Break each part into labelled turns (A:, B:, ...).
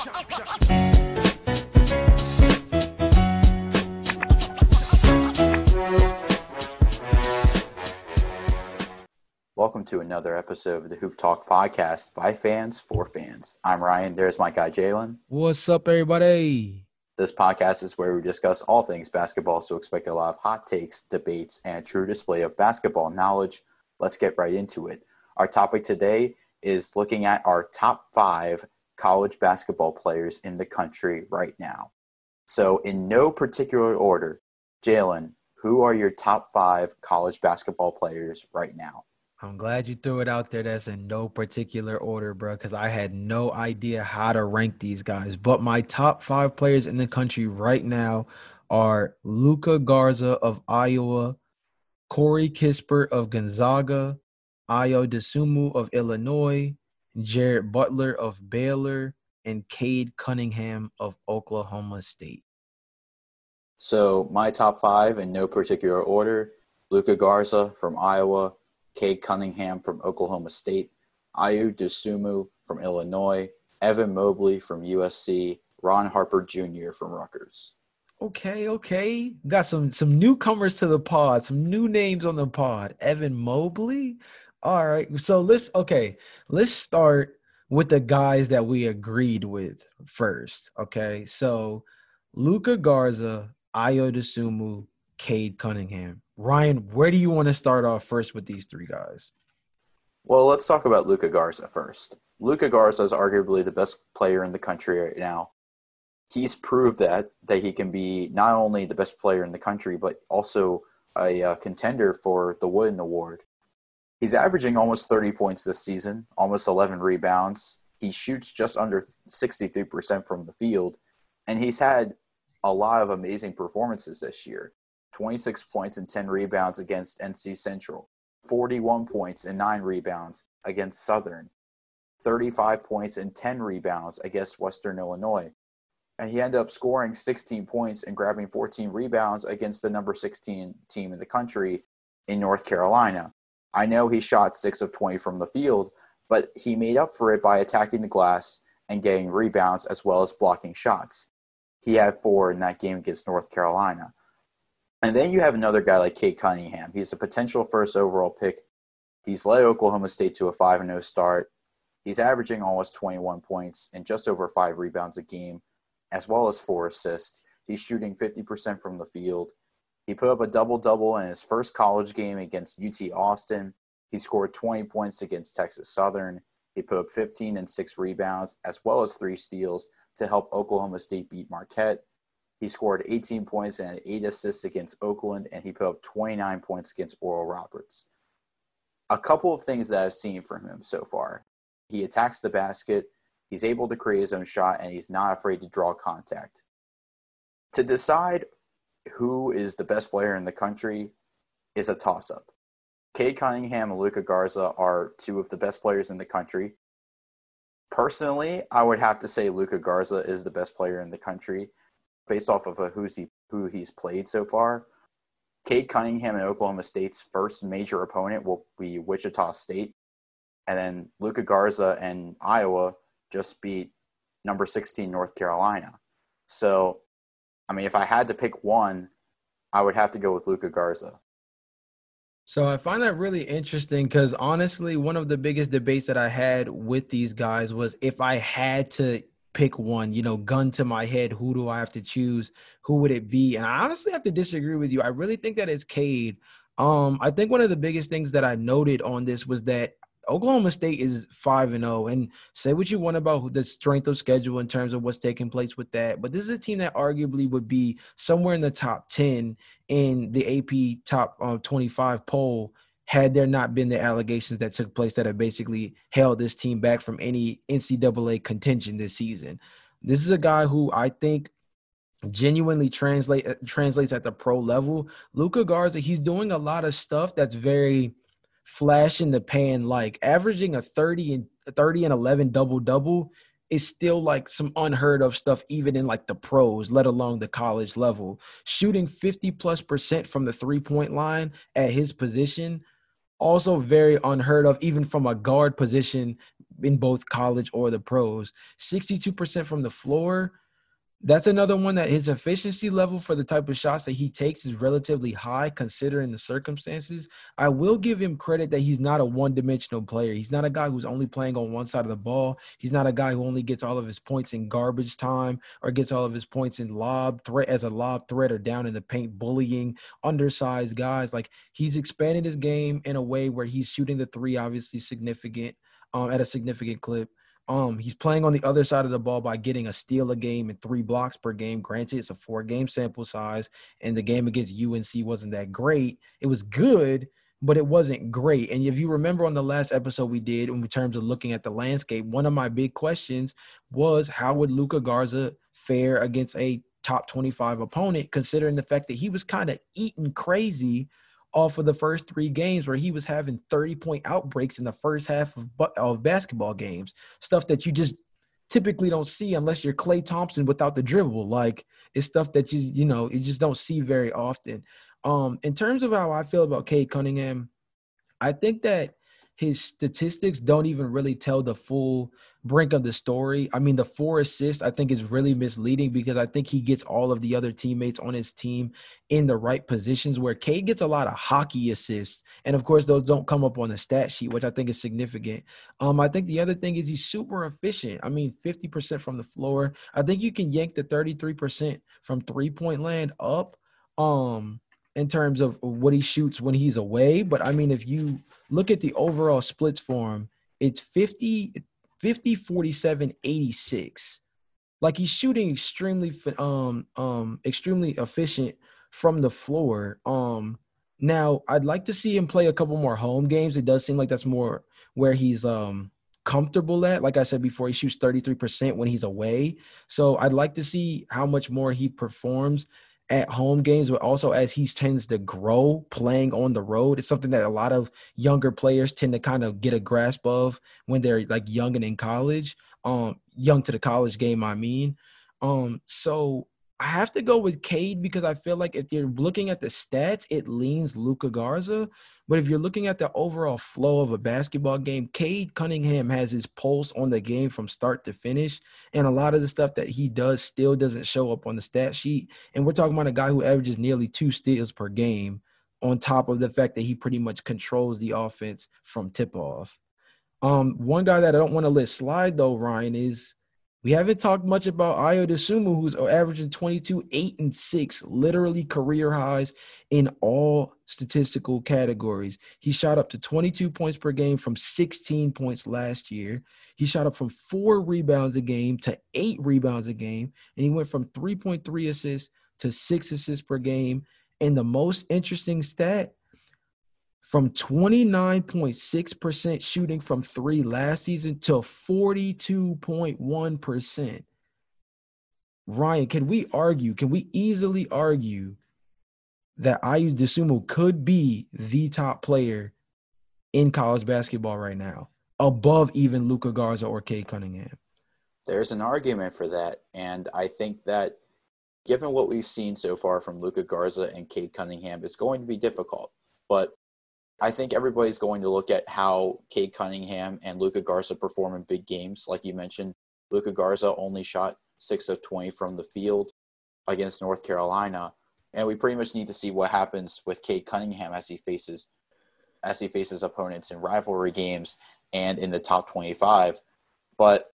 A: Welcome to another episode of the Hoop Talk podcast by fans for fans. I'm Ryan. There's my guy Jalen.
B: What's up, everybody?
A: This podcast is where we discuss all things basketball, so expect a lot of hot takes, debates, and a true display of basketball knowledge. Let's get right into it. Our topic today is looking at our top five college basketball players in the country right now. So, in no particular order, Jalen, who are your top five college basketball players right now?
B: I'm glad you threw it out there. That's in no particular order, bro, because I had no idea how to rank these guys. But my top five players in the country right now are Luka Garza of Iowa, Corey Kispert of Gonzaga, Ayo Dosunmu of Illinois, Jared Butler of Baylor, and Cade Cunningham of Oklahoma State.
A: So my top five in no particular order: Luka Garza from Iowa, Cade Cunningham from Oklahoma State, Ayo Dosunmu from Illinois, Evan Mobley from USC, Ron Harper Jr. from Rutgers.
B: Okay, okay. Got some some newcomers to the pod, some new names on the pod. Evan Mobley. All right. So let's okay, let's start with the guys that we agreed with first. Okay. So Luka Garza, Ayo Dosunmu, Cade Cunningham. Ryan, where do you want to start off first with these three guys?
A: Well, let's talk about Luka Garza first. Luka Garza is arguably the best player in the country right now. He's proved that that he can be not only the best player in the country, but also a uh, contender for the Wooden Award. He's averaging almost 30 points this season, almost 11 rebounds. He shoots just under 63% from the field, and he's had a lot of amazing performances this year. 26 points and 10 rebounds against NC Central, 41 points and 9 rebounds against Southern, 35 points and 10 rebounds against Western Illinois. And he ended up scoring 16 points and grabbing 14 rebounds against the number 16 team in the country in North Carolina. I know he shot 6 of 20 from the field, but he made up for it by attacking the glass and getting rebounds as well as blocking shots. He had four in that game against North Carolina. And then you have another guy like Cade Cunningham. He's a potential first overall pick. He's led Oklahoma State to a 5 0 start. He's averaging almost 21 points and just over five rebounds a game, as well as four assists. He's shooting 50% from the field. He put up a double double in his first college game against UT Austin. He scored 20 points against Texas Southern. He put up 15 and six rebounds, as well as three steals to help Oklahoma State beat Marquette. He scored 18 points and eight assists against Oakland, and he put up 29 points against Oral Roberts. A couple of things that I've seen from him so far he attacks the basket, he's able to create his own shot, and he's not afraid to draw contact. To decide who is the best player in the country is a toss up. Cade Cunningham and Luka Garza are two of the best players in the country. Personally, I would have to say Luka Garza is the best player in the country based off of who's he who he's played so far. Cade Cunningham and Oklahoma State's first major opponent will be Wichita State, and then Luka Garza and Iowa just beat number 16 North Carolina. So, I mean, if I had to pick one, I would have to go with Luka Garza.
B: So I find that really interesting because honestly, one of the biggest debates that I had with these guys was if I had to pick one, you know, gun to my head, who do I have to choose? Who would it be? And I honestly have to disagree with you. I really think that it's Cade. Um, I think one of the biggest things that I noted on this was that Oklahoma State is five and zero, oh, and say what you want about the strength of schedule in terms of what's taking place with that, but this is a team that arguably would be somewhere in the top ten in the AP top uh, twenty five poll had there not been the allegations that took place that have basically held this team back from any NCAA contention this season. This is a guy who I think genuinely translate uh, translates at the pro level. Luka Garza, he's doing a lot of stuff that's very flash in the pan, like averaging a 30 and 30 and 11 double double is still like some unheard of stuff, even in like the pros, let alone the college level. Shooting 50 plus percent from the three point line at his position also very unheard of, even from a guard position in both college or the pros. 62% from the floor, that's another one that his efficiency level for the type of shots that he takes is relatively high considering the circumstances. I will give him credit that he's not a one dimensional player. He's not a guy who's only playing on one side of the ball. He's not a guy who only gets all of his points in garbage time or gets all of his points in lob threat as a lob threat or down in the paint bullying undersized guys. Like he's expanded his game in a way where he's shooting the three, obviously significant um, at a significant clip. Um, he's playing on the other side of the ball by getting a steal a game and three blocks per game. Granted, it's a four game sample size, and the game against UNC wasn't that great. It was good, but it wasn't great. And if you remember on the last episode we did, in terms of looking at the landscape, one of my big questions was how would Luka Garza fare against a top 25 opponent, considering the fact that he was kind of eating crazy off of the first three games where he was having 30 point outbreaks in the first half of, of basketball games, stuff that you just typically don't see unless you're Klay Thompson without the dribble. Like it's stuff that you you know you just don't see very often. Um, in terms of how I feel about Cade Cunningham, I think that his statistics don't even really tell the full brink of the story. I mean, the four assists I think is really misleading because I think he gets all of the other teammates on his team in the right positions where Cade gets a lot of hockey assists. And of course, those don't come up on the stat sheet, which I think is significant. Um, I think the other thing is he's super efficient. I mean, 50% from the floor. I think you can yank the 33% from three-point land up. Um, in terms of what he shoots when he's away. But I mean, if you look at the overall splits for him, it's 50, 50, 47, 86. Like he's shooting extremely um um extremely efficient from the floor. Um now I'd like to see him play a couple more home games. It does seem like that's more where he's um comfortable at. Like I said before, he shoots 33% when he's away. So I'd like to see how much more he performs at home games, but also as he tends to grow playing on the road. It's something that a lot of younger players tend to kind of get a grasp of when they're like young and in college, um, young to the college game, I mean. Um, so I have to go with Cade because I feel like if you're looking at the stats, it leans Luka Garza. But if you're looking at the overall flow of a basketball game, Cade Cunningham has his pulse on the game from start to finish. And a lot of the stuff that he does still doesn't show up on the stat sheet. And we're talking about a guy who averages nearly two steals per game, on top of the fact that he pretty much controls the offense from tip off. Um, one guy that I don't want to let slide though, Ryan, is we haven't talked much about Ayo Dosunmu, who's averaging 22, 8, and 6, literally career highs in all statistical categories. He shot up to 22 points per game from 16 points last year. He shot up from four rebounds a game to eight rebounds a game. And he went from 3.3 assists to six assists per game. And the most interesting stat from 29.6% shooting from three last season to 42.1%. Ryan, can we argue? Can we easily argue that Ayo Dosunmu could be the top player in college basketball right now, above even Luka Garza or Cade Cunningham?
A: There's an argument for that, and I think that given what we've seen so far from Luka Garza and Cade Cunningham, it's going to be difficult. But I think everybody's going to look at how Cade Cunningham and Luka Garza perform in big games. Like you mentioned, Luka Garza only shot six of 20 from the field against North Carolina. And we pretty much need to see what happens with Cade Cunningham as he faces as he faces opponents in rivalry games and in the top 25. But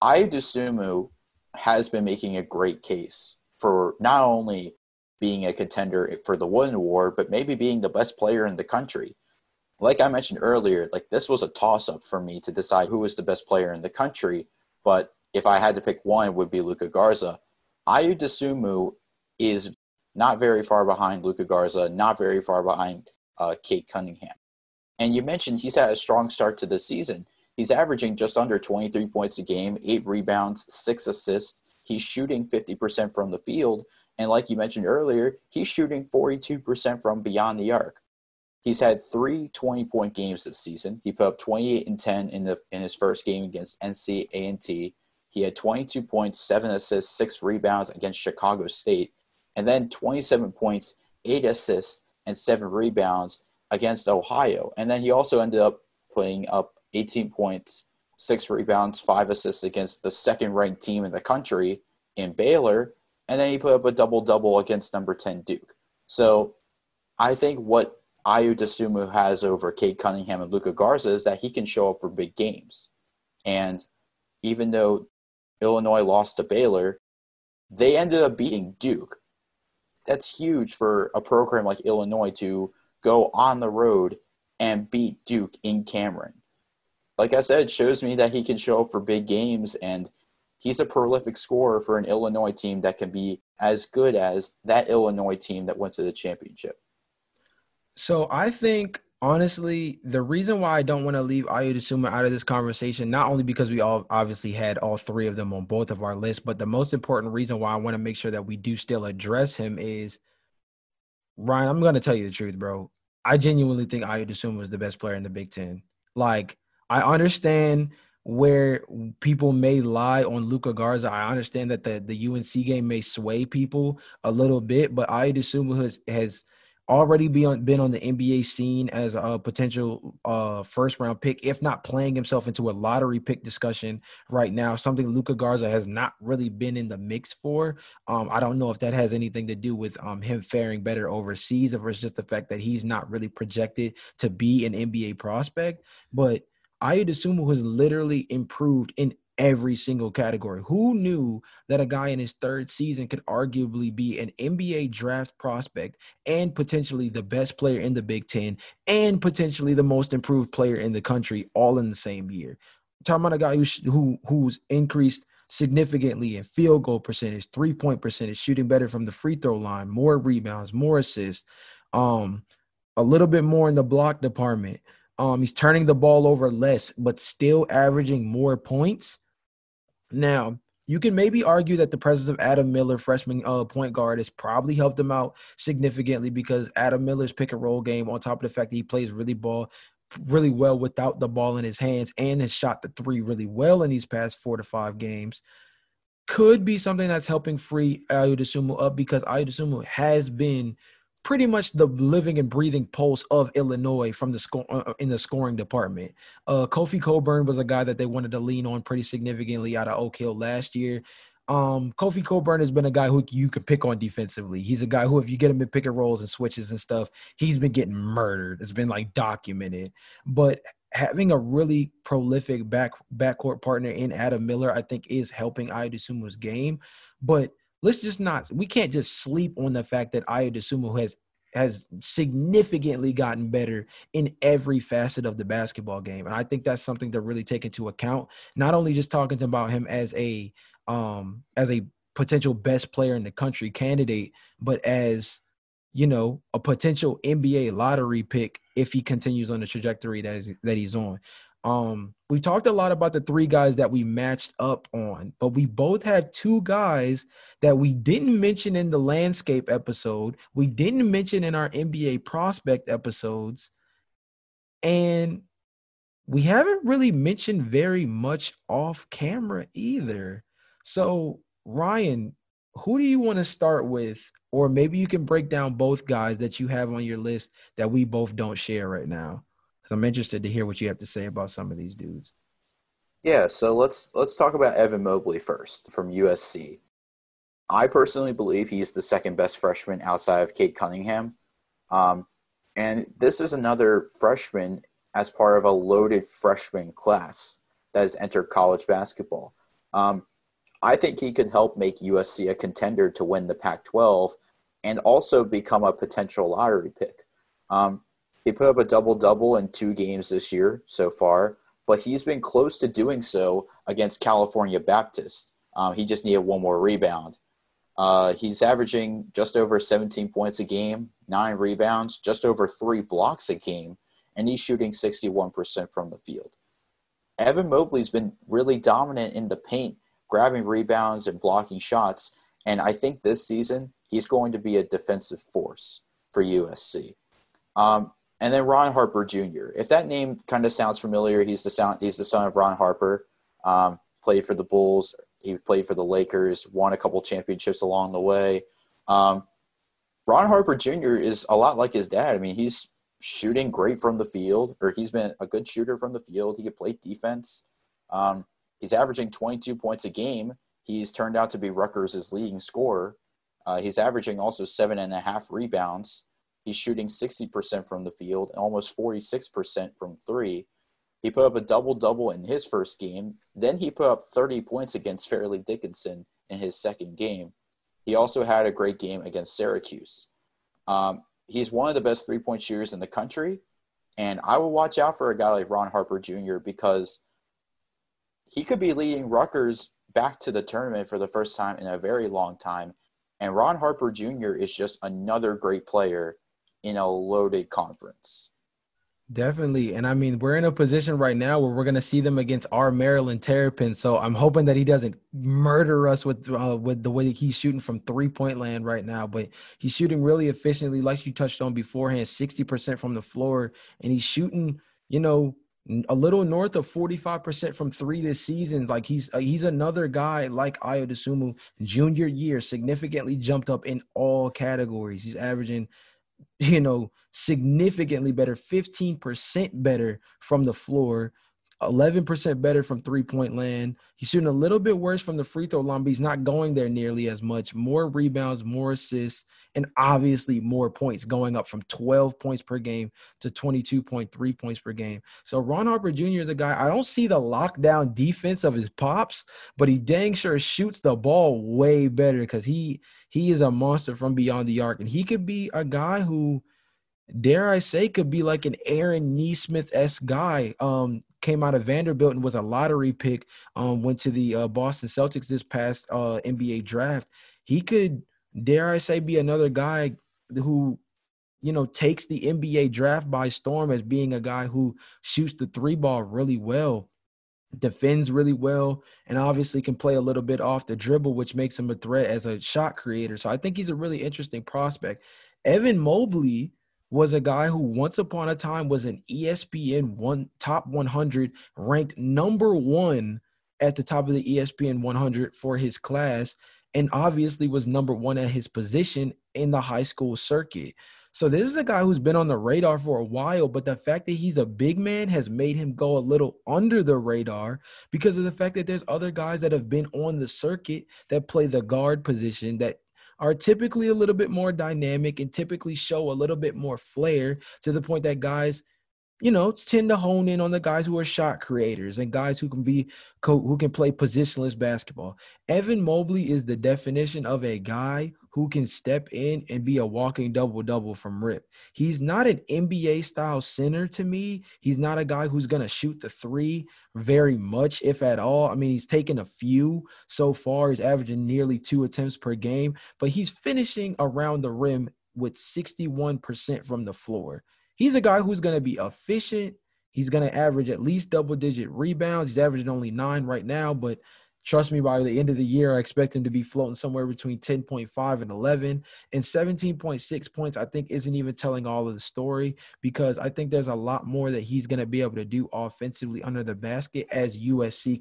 A: Ayo Dosunmu has been making a great case for not only being a contender for the Wooden Award, but maybe being the best player in the country like I mentioned earlier, like this was a toss up for me to decide who was the best player in the country. But if I had to pick one, it would be Luka Garza. Ayo Dosunmu is not very far behind Luka Garza, not very far behind uh, Cade Cunningham. And you mentioned he's had a strong start to the season. He's averaging just under 23 points a game, eight rebounds, six assists. He's shooting 50% from the field. And like you mentioned earlier, he's shooting 42% from beyond the arc. He's had three 20 point games this season. He put up 28 and 10 in the in his first game against NC A&T. He had 22 points, seven assists, six rebounds against Chicago State, and then 27 points, eight assists, and seven rebounds against Ohio. And then he also ended up putting up 18 points, six rebounds, five assists against the second ranked team in the country in Baylor. And then he put up a double double against number 10 Duke. So I think what Ayo Dosunmu has over Cade Cunningham and Luka Garza is that he can show up for big games. And even though Illinois lost to Baylor, they ended up beating Duke. That's huge for a program like Illinois to go on the road and beat Duke in Cameron. Like I said, it shows me that he can show up for big games, and he's a prolific scorer for an Illinois team that can be as good as that Illinois team that went to the championship.
B: So I think honestly, the reason why I don't want to leave Ayo Dosunmu out of this conversation, not only because we all obviously had all three of them on both of our lists, but the most important reason why I want to make sure that we do still address him is Ryan, I'm going to tell you the truth, bro. I genuinely think Ayo Dosunmu is the best player in the Big Ten. Like, I understand where people may lie on Luka Garza. I understand that the, the UNC game may sway people a little bit, but Ayo Dosunmu has, has already be on, been on the NBA scene as a potential uh, first round pick, if not playing himself into a lottery pick discussion right now, something Luka Garza has not really been in the mix for. Um, I don't know if that has anything to do with um, him faring better overseas, or it's just the fact that he's not really projected to be an NBA prospect. But Ayo Dosunmu has literally improved in every single category. Who knew that a guy in his third season could arguably be an NBA draft prospect and potentially the best player in the Big Ten and potentially the most improved player in the country all in the same year? Talking about a guy who, who who's increased significantly in field goal percentage, three point percentage, shooting better from the free throw line, more rebounds, more assists, um, a little bit more in the block department. Um, he's turning the ball over less, but still averaging more points. Now, you can maybe argue that the presence of Adam Miller, freshman uh, point guard, has probably helped him out significantly because Adam Miller's pick and roll game, on top of the fact that he plays really ball, really well without the ball in his hands, and has shot the three really well in these past four to five games, could be something that's helping free Ayo Dosunmu up because Ayo Dosunmu has been pretty much the living and breathing pulse of Illinois from the score uh, uh, in the scoring department. Uh, Kofi Cockburn was a guy that they wanted to lean on pretty significantly out of Oak Hill last year. Um, Kofi Cockburn has been a guy who you can pick on defensively. He's a guy who, if you get him in pick and rolls and switches and stuff, he's been getting murdered. It's been like documented. But having a really prolific back backcourt partner in Adam Miller, I think, is helping Ayo game. But let's just not we can't just sleep on the fact that Ayo Dosunmu has has significantly gotten better in every facet of the basketball game. And I think that's something to really take into account. Not only just talking about him as a um as a potential best player in the country candidate, but as you know, a potential NBA lottery pick if he continues on the trajectory that, is, that he's on. Um, we talked a lot about the three guys that we matched up on, but we both had two guys that we didn't mention in the landscape episode. We didn't mention in our NBA prospect episodes. And we haven't really mentioned very much off camera either. So, Ryan, who do you want to start with? Or maybe you can break down both guys that you have on your list that we both don't share right now. I'm interested to hear what you have to say about some of these dudes.
A: Yeah, so let's let's talk about Evan Mobley first from USC. I personally believe he's the second best freshman outside of Cade Cunningham. Um, and this is another freshman as part of a loaded freshman class that has entered college basketball. Um, I think he could help make USC a contender to win the Pac 12 and also become a potential lottery pick. Um, he put up a double double in two games this year so far, but he's been close to doing so against California Baptist. Um, he just needed one more rebound. Uh, he's averaging just over 17 points a game, nine rebounds, just over three blocks a game, and he's shooting 61% from the field. Evan Mobley's been really dominant in the paint, grabbing rebounds and blocking shots, and I think this season he's going to be a defensive force for USC. Um, and then Ron Harper Jr. If that name kind of sounds familiar, he's the sound he's the son of Ron Harper. Um, played for the Bulls. He played for the Lakers. Won a couple championships along the way. Um, Ron Harper Jr. is a lot like his dad. I mean, he's shooting great from the field, or he's been a good shooter from the field. He can play defense. Um, he's averaging 22 points a game. He's turned out to be Rutgers' leading scorer. Uh, he's averaging also seven and a half rebounds. He's shooting 60% from the field and almost 46% from three. He put up a double double in his first game. Then he put up 30 points against Fairleigh Dickinson in his second game. He also had a great game against Syracuse. Um, he's one of the best three point shooters in the country. And I will watch out for a guy like Ron Harper Jr. because he could be leading Rutgers back to the tournament for the first time in a very long time. And Ron Harper Jr. is just another great player in a loaded conference.
B: Definitely. And I mean, we're in a position right now where we're going to see them against our Maryland Terrapins. So I'm hoping that he doesn't murder us with uh, with the way that he's shooting from three point land right now. But he's shooting really efficiently, like you touched on beforehand, 60% from the floor. And he's shooting, you know, a little north of 45% from three this season. Like he's uh, he's another guy like Ayo Dosunmu, junior year, significantly jumped up in all categories. He's averaging you know, significantly better, 15% better from the floor, 11% better from three point land. He's shooting a little bit worse from the free throw line, but he's not going there nearly as much. More rebounds, more assists, and obviously more points going up from 12 points per game to 22.3 points per game. So Ron Harper Jr. is a guy, I don't see the lockdown defense of his pops, but he dang sure shoots the ball way better because he he is a monster from beyond the arc. And he could be a guy who dare I say, could be like an Aaron Nesmith s guy. Um, came out of Vanderbilt and was a lottery pick. Um, went to the uh, Boston Celtics this past uh, NBA draft. He could, dare I say, be another guy who, you know, takes the NBA draft by storm as being a guy who shoots the three ball really well, defends really well, and obviously can play a little bit off the dribble, which makes him a threat as a shot creator. So I think he's a really interesting prospect. Evan Mobley was a guy who once upon a time was an ESPN one top 100 ranked number 1 at the top of the ESPN 100 for his class and obviously was number 1 at his position in the high school circuit. So this is a guy who's been on the radar for a while, but the fact that he's a big man has made him go a little under the radar because of the fact that there's other guys that have been on the circuit that play the guard position that are typically a little bit more dynamic and typically show a little bit more flair to the point that guys you know tend to hone in on the guys who are shot creators and guys who can be who can play positionless basketball. Evan Mobley is the definition of a guy who can step in and be a walking double double from rip. He's not an NBA style center to me. He's not a guy who's going to shoot the three very much, if at all. I mean, he's taken a few so far. He's averaging nearly two attempts per game, but he's finishing around the rim with 61% from the floor. He's a guy who's going to be efficient. He's going to average at least double digit rebounds. He's averaging only nine right now, but Trust me, by the end of the year, I expect him to be floating somewhere between 10.5 and 11. And 17.6 points, I think, isn't even telling all of the story because I think there's a lot more that he's going to be able to do offensively under the basket as USC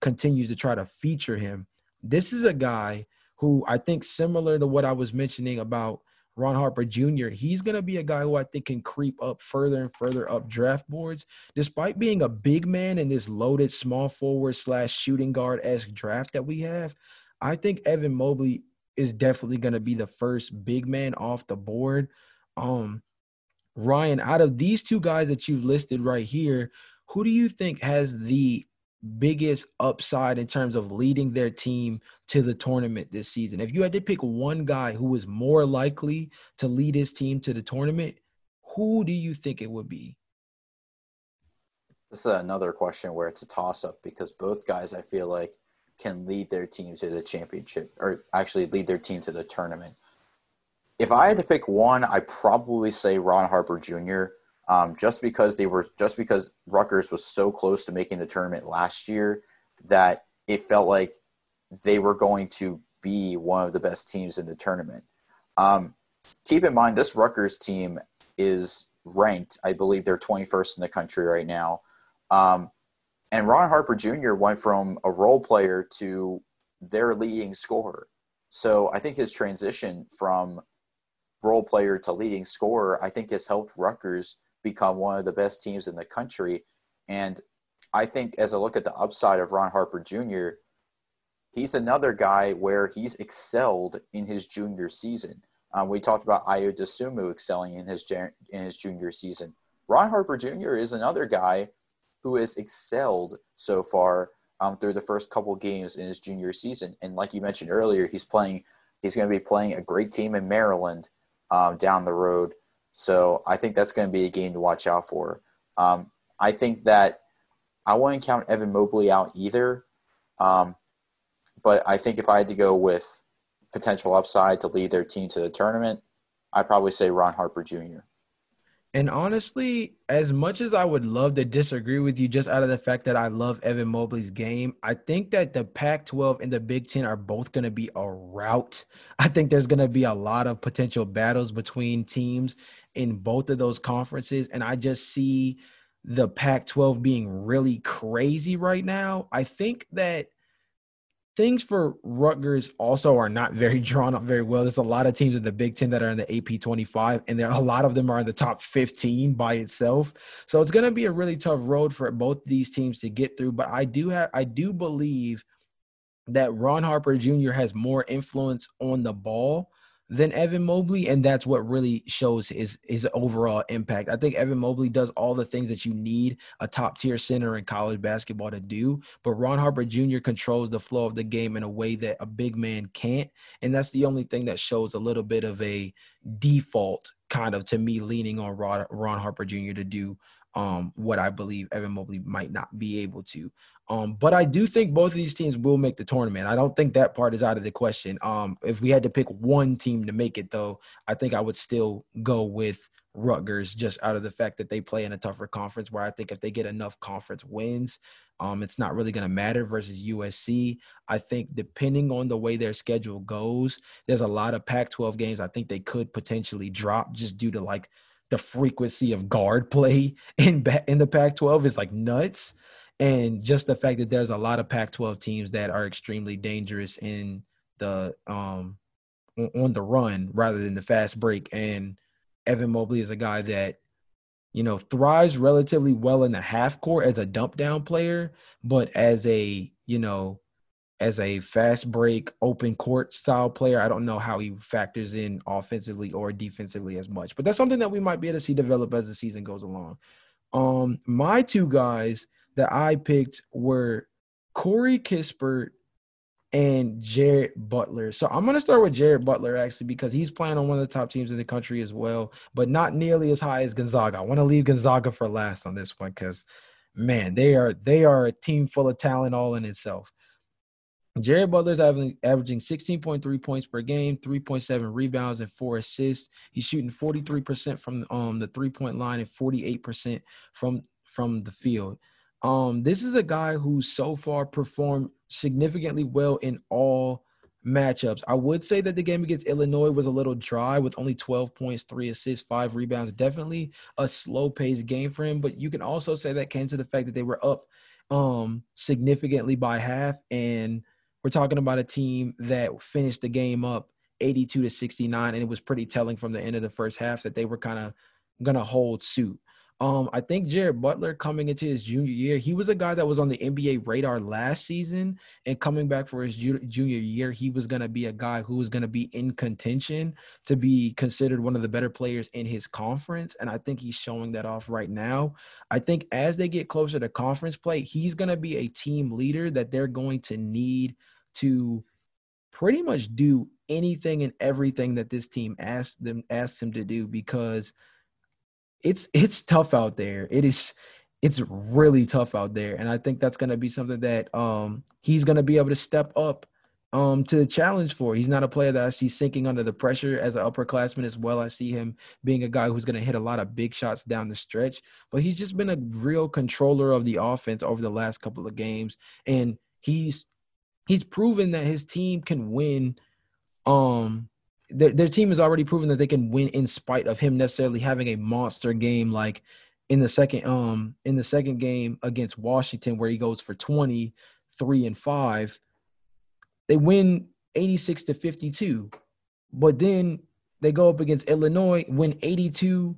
B: continues to try to feature him. This is a guy who I think, similar to what I was mentioning about Ron Harper Jr., he's going to be a guy who I think can creep up further and further up draft boards. Despite being a big man in this loaded small forward slash shooting guard esque draft that we have, I think Evan Mobley is definitely going to be the first big man off the board. Um, Ryan, out of these two guys that you've listed right here, who do you think has the biggest upside in terms of leading their team to the tournament this season? If you had to pick one guy who was more likely to lead his team to the tournament, who do you think it would be?
A: This is another question where it's a toss up because both guys I feel like can lead their team to the championship or actually lead their team to the tournament. If I had to pick one, I'd probably say Ron Harper Jr um, just because they were just because Rutgers was so close to making the tournament last year that it felt like they were going to be one of the best teams in the tournament. Um, keep in mind, this Rutgers team is ranked. I believe they're 21st in the country right now. Um, and Ron Harper Jr. went from a role player to their leading scorer. So I think his transition from role player to leading scorer, I think has helped Rutgers become one of the best teams in the country. And I think as I look at the upside of Ron Harper Jr., he's another guy where he's excelled in his junior season. Um, we talked about Ayo Dosunmu excelling in his in his junior season. Ron Harper Jr. is another guy who has excelled so far um, through the first couple games in his junior season. And like you mentioned earlier, he's playing. He's going to be playing a great team in Maryland um, down the road. So I think that's going to be a game to watch out for. Um, I think that I wouldn't count Evan Mobley out either. Um, but I think if I had to go with potential upside to lead their team to the tournament, I'd probably say Ron Harper Jr.
B: And honestly, as much as I would love to disagree with you just out of the fact that I love Evan Mobley's game, I think that the Pac 12 and the Big Ten are both going to be a rout. I think there's going to be a lot of potential battles between teams in both of those conferences. And I just see the Pac 12 being really crazy right now. I think that things for Rutgers also are not very drawn up very well. There's a lot of teams in the Big Ten that are in the AP 25, and there a lot of them are in the top 15 by itself. So it's going to be a really tough road for both these teams to get through. But I do have, I do believe that Ron Harper Jr. has more influence on the ball than Evan Mobley, and that's what really shows his his overall impact. I think Evan Mobley does all the things that you need a top tier center in college basketball to do, but Ron Harper Jr. controls the flow of the game in a way that a big man can't, and that's the only thing that shows a little bit of a default kind of to me leaning on Ron, Ron Harper Jr. to do um, what I believe Evan Mobley might not be able to. Um, but I do think both of these teams will make the tournament. I don't think that part is out of the question. Um, if we had to pick one team to make it, though, I think I would still go with Rutgers just out of the fact that they play in a tougher conference where I think if they get enough conference wins, um, it's not really going to matter versus USC. I think depending on the way their schedule goes, there's a lot of Pac 12 games I think they could potentially drop just due to like the frequency of guard play in, in the Pac 12 is like nuts and just the fact that there's a lot of Pac-12 teams that are extremely dangerous in the um on the run rather than the fast break and Evan Mobley is a guy that you know thrives relatively well in the half court as a dump down player but as a you know as a fast break open court style player i don't know how he factors in offensively or defensively as much but that's something that we might be able to see develop as the season goes along. Um my two guys that I picked were Corey Kispert and Jared Butler. So I'm going to start with Jared Butler actually because he's playing on one of the top teams in the country as well, but not nearly as high as Gonzaga. I want to leave Gonzaga for last on this one because man, they are they are a team full of talent all in itself. Jared Butler's averaging, averaging 16.3 points per game, 3.7 rebounds, and four assists. He's shooting 43% from um, the three point line and 48% from from the field. Um, this is a guy who so far performed significantly well in all matchups. I would say that the game against Illinois was a little dry with only 12 points, three assists, five rebounds. Definitely a slow paced game for him, but you can also say that came to the fact that they were up um, significantly by half. And we're talking about a team that finished the game up 82 to 69. And it was pretty telling from the end of the first half that they were kind of going to hold suit. Um, I think Jared Butler coming into his junior year, he was a guy that was on the NBA radar last season, and coming back for his ju- junior year, he was going to be a guy who was going to be in contention to be considered one of the better players in his conference, and I think he's showing that off right now. I think as they get closer to conference play, he's going to be a team leader that they're going to need to pretty much do anything and everything that this team asked them asked him to do because – it's it's tough out there. It is it's really tough out there, and I think that's going to be something that um he's going to be able to step up um to the challenge for. He's not a player that I see sinking under the pressure as an upperclassman as well. I see him being a guy who's going to hit a lot of big shots down the stretch, but he's just been a real controller of the offense over the last couple of games, and he's he's proven that his team can win um their, their team has already proven that they can win in spite of him necessarily having a monster game like in the second um in the second game against Washington where he goes for 20 3 and 5 they win 86 to 52 but then they go up against Illinois, win 82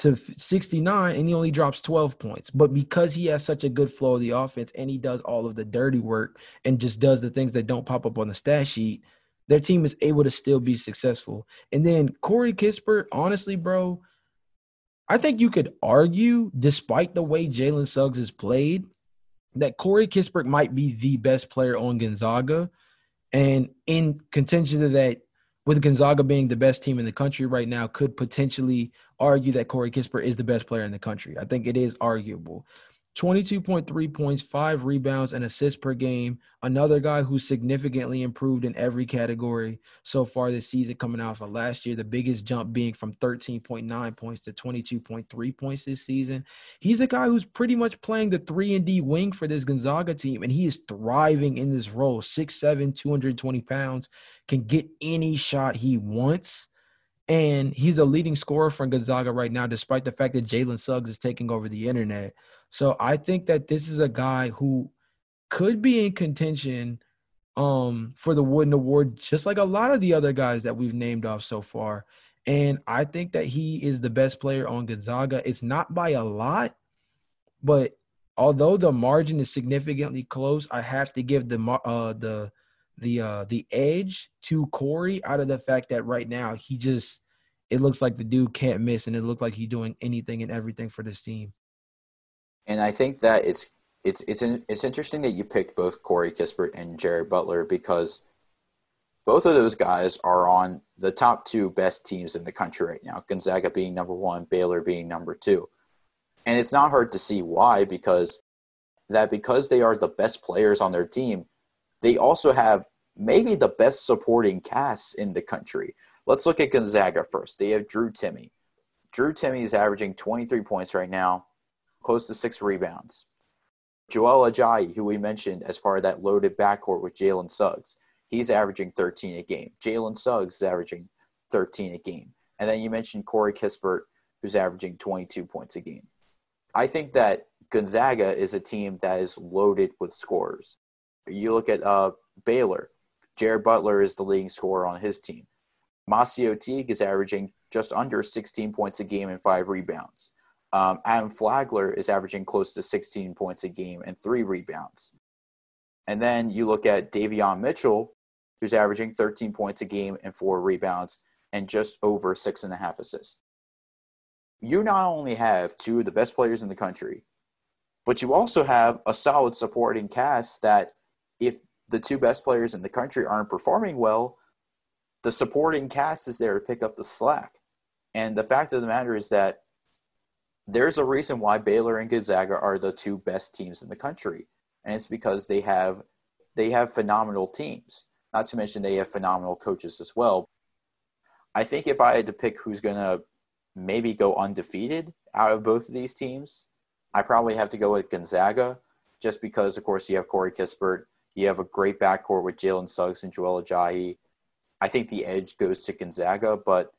B: to 69, and he only drops 12 points. But because he has such a good flow of the offense and he does all of the dirty work and just does the things that don't pop up on the stat sheet, their team is able to still be successful. And then Corey Kispert, honestly, bro, I think you could argue, despite the way Jalen Suggs has played, that Corey Kispert might be the best player on Gonzaga. And in contention to that, with Gonzaga being the best team in the country right now, could potentially argue that Corey Kispert is the best player in the country. I think it is arguable. 22.3 points, five rebounds, and assists per game. Another guy who's significantly improved in every category so far this season, coming out of last year. The biggest jump being from 13.9 points to 22.3 points this season. He's a guy who's pretty much playing the three and D wing for this Gonzaga team, and he is thriving in this role. 6'7", 220 pounds, can get any shot he wants. And he's the leading scorer for Gonzaga right now, despite the fact that Jalen Suggs is taking over the internet. So I think that this is a guy who could be in contention um, for the Wooden Award, just like a lot of the other guys that we've named off so far. And I think that he is the best player on Gonzaga. It's not by a lot, but although the margin is significantly close, I have to give the uh, the the uh, the edge to Corey out of the fact that right now he just it looks like the dude can't miss, and it looked like he's doing anything and everything for this team.
A: And I think that it's it's it's an, it's interesting that you picked both Corey Kispert and Jared Butler because both of those guys are on the top two best teams in the country right now. Gonzaga being number one, Baylor being number two, and it's not hard to see why because that because they are the best players on their team, they also have maybe the best supporting cast in the country. Let's look at Gonzaga first. They have Drew Timme. Drew Timme is averaging 23 points right now close to six rebounds. Joel Ayayi, who we mentioned as part of that loaded backcourt with Jalen Suggs, he's averaging 13 a game. Jalen Suggs is averaging 13 a game. And then you mentioned Corey Kispert, who's averaging 22 points a game. I think that Gonzaga is a team that is loaded with scores. You look at uh, Baylor, Jared Butler is the leading scorer on his team. MaCio Teague is averaging just under 16 points a game and five rebounds. Um, Adam Flagler is averaging close to 16 points a game and three rebounds. And then you look at Davion Mitchell, who's averaging 13 points a game and four rebounds and just over six and a half assists. You not only have two of the best players in the country, but you also have a solid supporting cast that if the two best players in the country aren't performing well, the supporting cast is there to pick up the slack. And the fact of the matter is that there's a reason why Baylor and Gonzaga are the two best teams in the country, and it's because they have they have phenomenal teams. Not to mention they have phenomenal coaches as well. I think if I had to pick who's going to maybe go undefeated out of both of these teams, I probably have to go with Gonzaga, just because of course you have Corey Kispert, you have a great backcourt with Jalen Suggs and Joel Ayayi. I think the edge goes to Gonzaga, but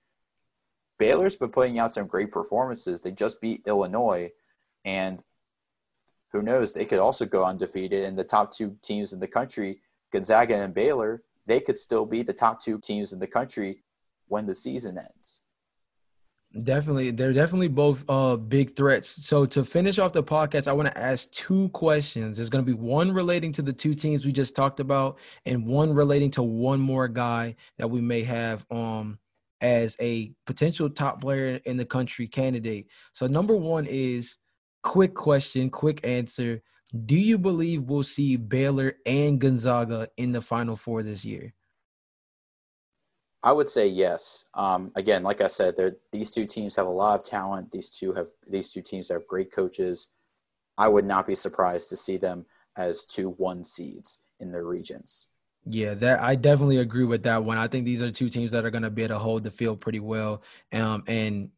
A: Baylor's been putting out some great performances. They just beat Illinois, and who knows? They could also go undefeated. And the top two teams in the country, Gonzaga and Baylor, they could still be the top two teams in the country when the season ends.
B: Definitely, they're definitely both uh big threats. So to finish off the podcast, I want to ask two questions. There's going to be one relating to the two teams we just talked about, and one relating to one more guy that we may have um as a potential top player in the country candidate. So, number one is quick question, quick answer. Do you believe we'll see Baylor and Gonzaga in the Final Four this year?
A: I would say yes. Um, again, like I said, these two teams have a lot of talent. These two have these two teams have great coaches. I would not be surprised to see them as two one seeds in their regions.
B: Yeah, that I definitely agree with that one. I think these are two teams that are going to be able to hold the field pretty well. Um, and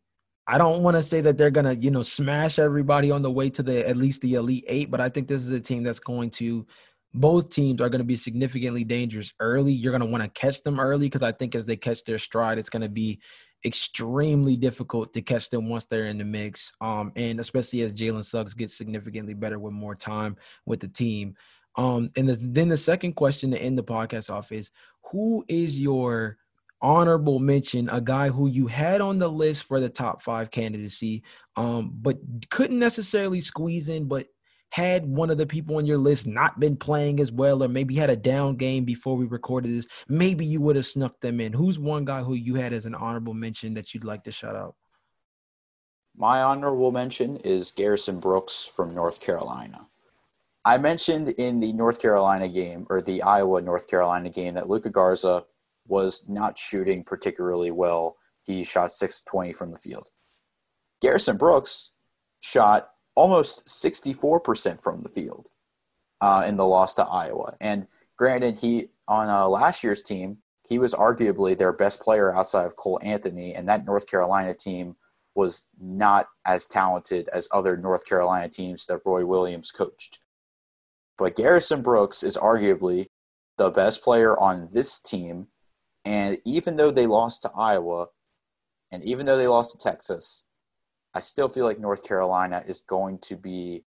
B: I don't want to say that they're going to, you know, smash everybody on the way to the at least the elite eight, but I think this is a team that's going to. Both teams are going to be significantly dangerous early. You're going to want to catch them early because I think as they catch their stride, it's going to be extremely difficult to catch them once they're in the mix. Um, and especially as Jalen Suggs gets significantly better with more time with the team. Um, and the, then the second question to end the podcast off is who is your honorable mention, a guy who you had on the list for the top five candidacy, um, but couldn't necessarily squeeze in, but had one of the people on your list not been playing as well, or maybe had a down game before we recorded this, maybe you would have snuck them in. Who's one guy who you had as an honorable mention that you'd like to shout out?
A: My honorable mention is Garrison Brooks from North Carolina. I mentioned in the North Carolina game or the Iowa North Carolina game that Luka Garza was not shooting particularly well. He shot 620 from the field. Garrison Brooks shot almost 64% from the field uh, in the loss to Iowa. And granted, he on uh, last year's team, he was arguably their best player outside of Cole Anthony, and that North Carolina team was not as talented as other North Carolina teams that Roy Williams coached. But Garrison Brooks is arguably the best player on this team. And even though they lost to Iowa, and even though they lost to Texas, I still feel like North Carolina is going to be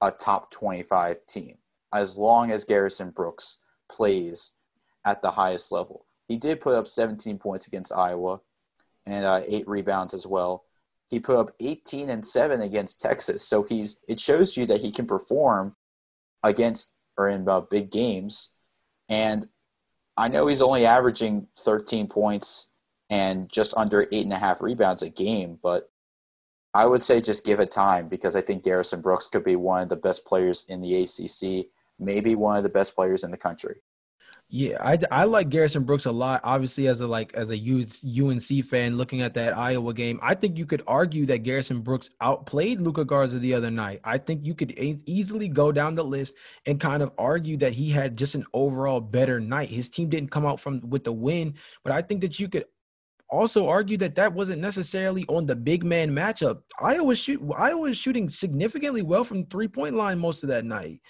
A: a top 25 team as long as Garrison Brooks plays at the highest level. He did put up 17 points against Iowa and uh, eight rebounds as well. He put up 18 and 7 against Texas. So he's it shows you that he can perform against or in uh, big games. And I know he's only averaging 13 points and just under eight and a half rebounds a game, but I would say just give it time because I think Garrison Brooks could be one of the best players in the ACC, maybe one of the best players in the country.
B: Yeah, I, I like Garrison Brooks a lot. Obviously, as a like as a UNC fan, looking at that Iowa game, I think you could argue that Garrison Brooks outplayed Luka Garza the other night. I think you could easily go down the list and kind of argue that he had just an overall better night. His team didn't come out from with the win, but I think that you could also argue that that wasn't necessarily on the big man matchup. Iowa shoot Iowa was shooting significantly well from three point line most of that night,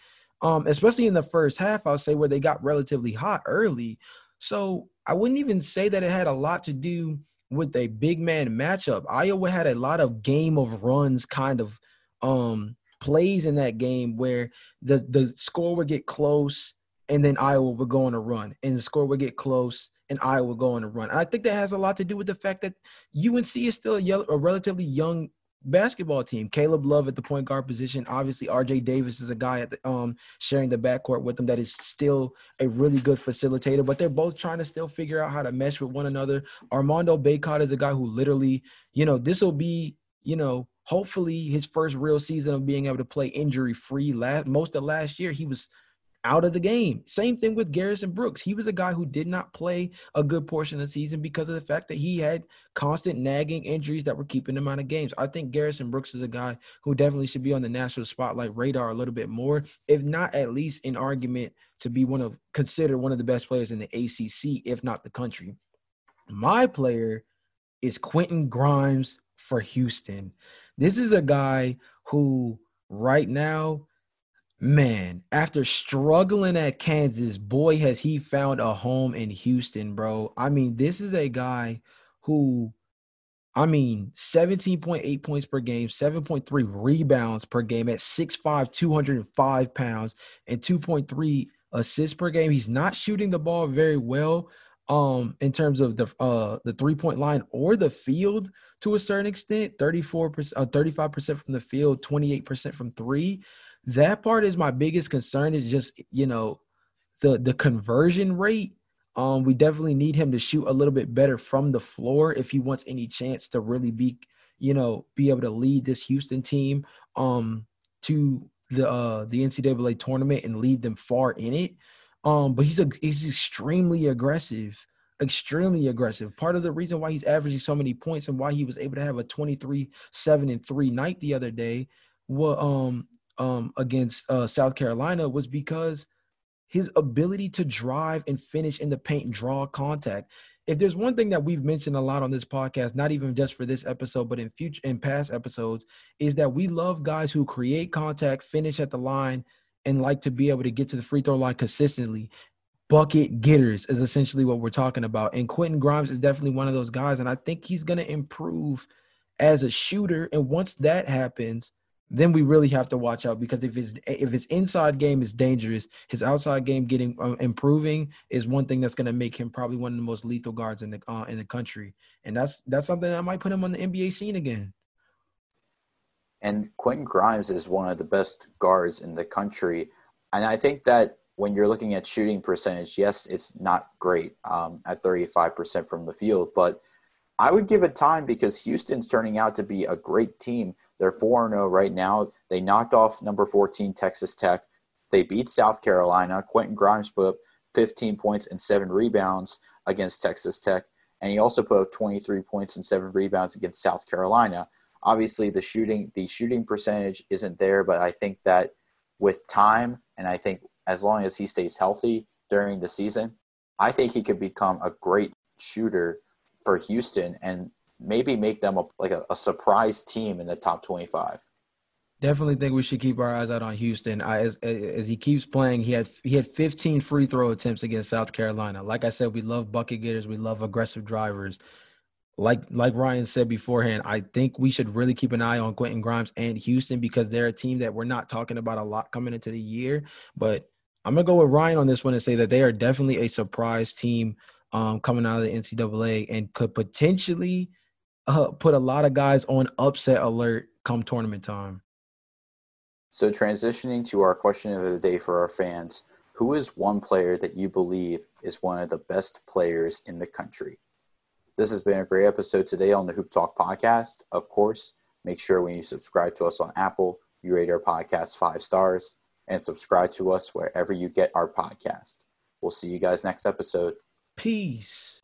B: um, especially in the first half. I'll say where they got relatively hot early. So I wouldn't even say that it had a lot to do with a big man matchup. Iowa had a lot of game of runs kind of um, plays in that game where the the score would get close and then Iowa would go on a run and the score would get close and Iowa would go on a run. And I think that has a lot to do with the fact that UNC is still a, a relatively young basketball team. Caleb Love at the point guard position. Obviously, RJ Davis is a guy at the, um sharing the backcourt with them that is still a really good facilitator, but they're both trying to still figure out how to mesh with one another. Armando Bacot is a guy who literally, you know, this will be, you know, hopefully his first real season of being able to play injury free. Last most of last year, he was out of the game. Same thing with Garrison Brooks. He was a guy who did not play a good portion of the season because of the fact that he had constant nagging injuries that were keeping him out of games. I think Garrison Brooks is a guy who definitely should be on the national spotlight radar a little bit more, if not at least in argument to be one of considered one of the best players in the ACC, if not the country. My player is Quentin Grimes for Houston. This is a guy who right now man, after struggling at Kansas, boy, has he found a home in Houston, bro. I mean, this is a guy who, I mean, 17.8 points per game, 7.3 rebounds per game at 6'5, 205 pounds, and 2.3 assists per game. He's not shooting the ball very well um in terms of the uh the three point line or the field to a certain extent 34% uh, 35% from the field 28% from 3 that part is my biggest concern is just you know the the conversion rate. Um we definitely need him to shoot a little bit better from the floor if he wants any chance to really be you know be able to lead this Houston team um to the uh the NCAA tournament and lead them far in it. Um but he's a he's extremely aggressive extremely aggressive. Part of the reason why he's averaging so many points and why he was able to have a 23 7 and 3 night the other day well um um, against uh, South Carolina was because his ability to drive and finish in the paint and draw contact. If there's one thing that we've mentioned a lot on this podcast, not even just for this episode, but in future in past episodes, is that we love guys who create contact, finish at the line, and like to be able to get to the free throw line consistently. Bucket getters is essentially what we're talking about. And Quentin Grimes is definitely one of those guys. And I think he's going to improve as a shooter. And once that happens, then we really have to watch out because if his if his inside game is dangerous, his outside game getting uh, improving is one thing that's going to make him probably one of the most lethal guards in the uh, in the country, and that's that's something that might put him on the NBA scene again.
A: And Quentin Grimes is one of the best guards in the country, and I think that when you're looking at shooting percentage, yes, it's not great um, at 35% from the field, but I would give it time because Houston's turning out to be a great team they're 4 0 right now. They knocked off number 14 Texas Tech. They beat South Carolina. Quentin Grimes put up 15 points and seven rebounds against Texas Tech. And he also put up 23 points and seven rebounds against South Carolina. Obviously, the shooting the shooting percentage isn't there, but I think that with time, and I think as long as he stays healthy during the season, I think he could become a great shooter for Houston. And maybe make them a, like a, a surprise team in the top 25
B: definitely think we should keep our eyes out on Houston. I, as, as he keeps playing, he had he had 15 free throw attempts against South Carolina. Like I said, we love bucket getters, we love aggressive drivers. Like like Ryan said beforehand, I think we should really keep an eye on Quentin Grimes and Houston because they're a team that we're not talking about a lot coming into the year. But I'm gonna go with Ryan on this one and say that they are definitely a surprise team um, coming out of the NCAA and could potentially uh, put a lot of guys on upset alert come tournament time.
A: So, transitioning to our question of the day for our fans, who is one player that you believe is one of the best players in the country? This has been a great episode today on the Hoop Talk podcast. Of course, make sure when you subscribe to us on Apple, you rate our podcast five stars and subscribe to us wherever you get our podcast. We'll see you guys next episode.
B: Peace.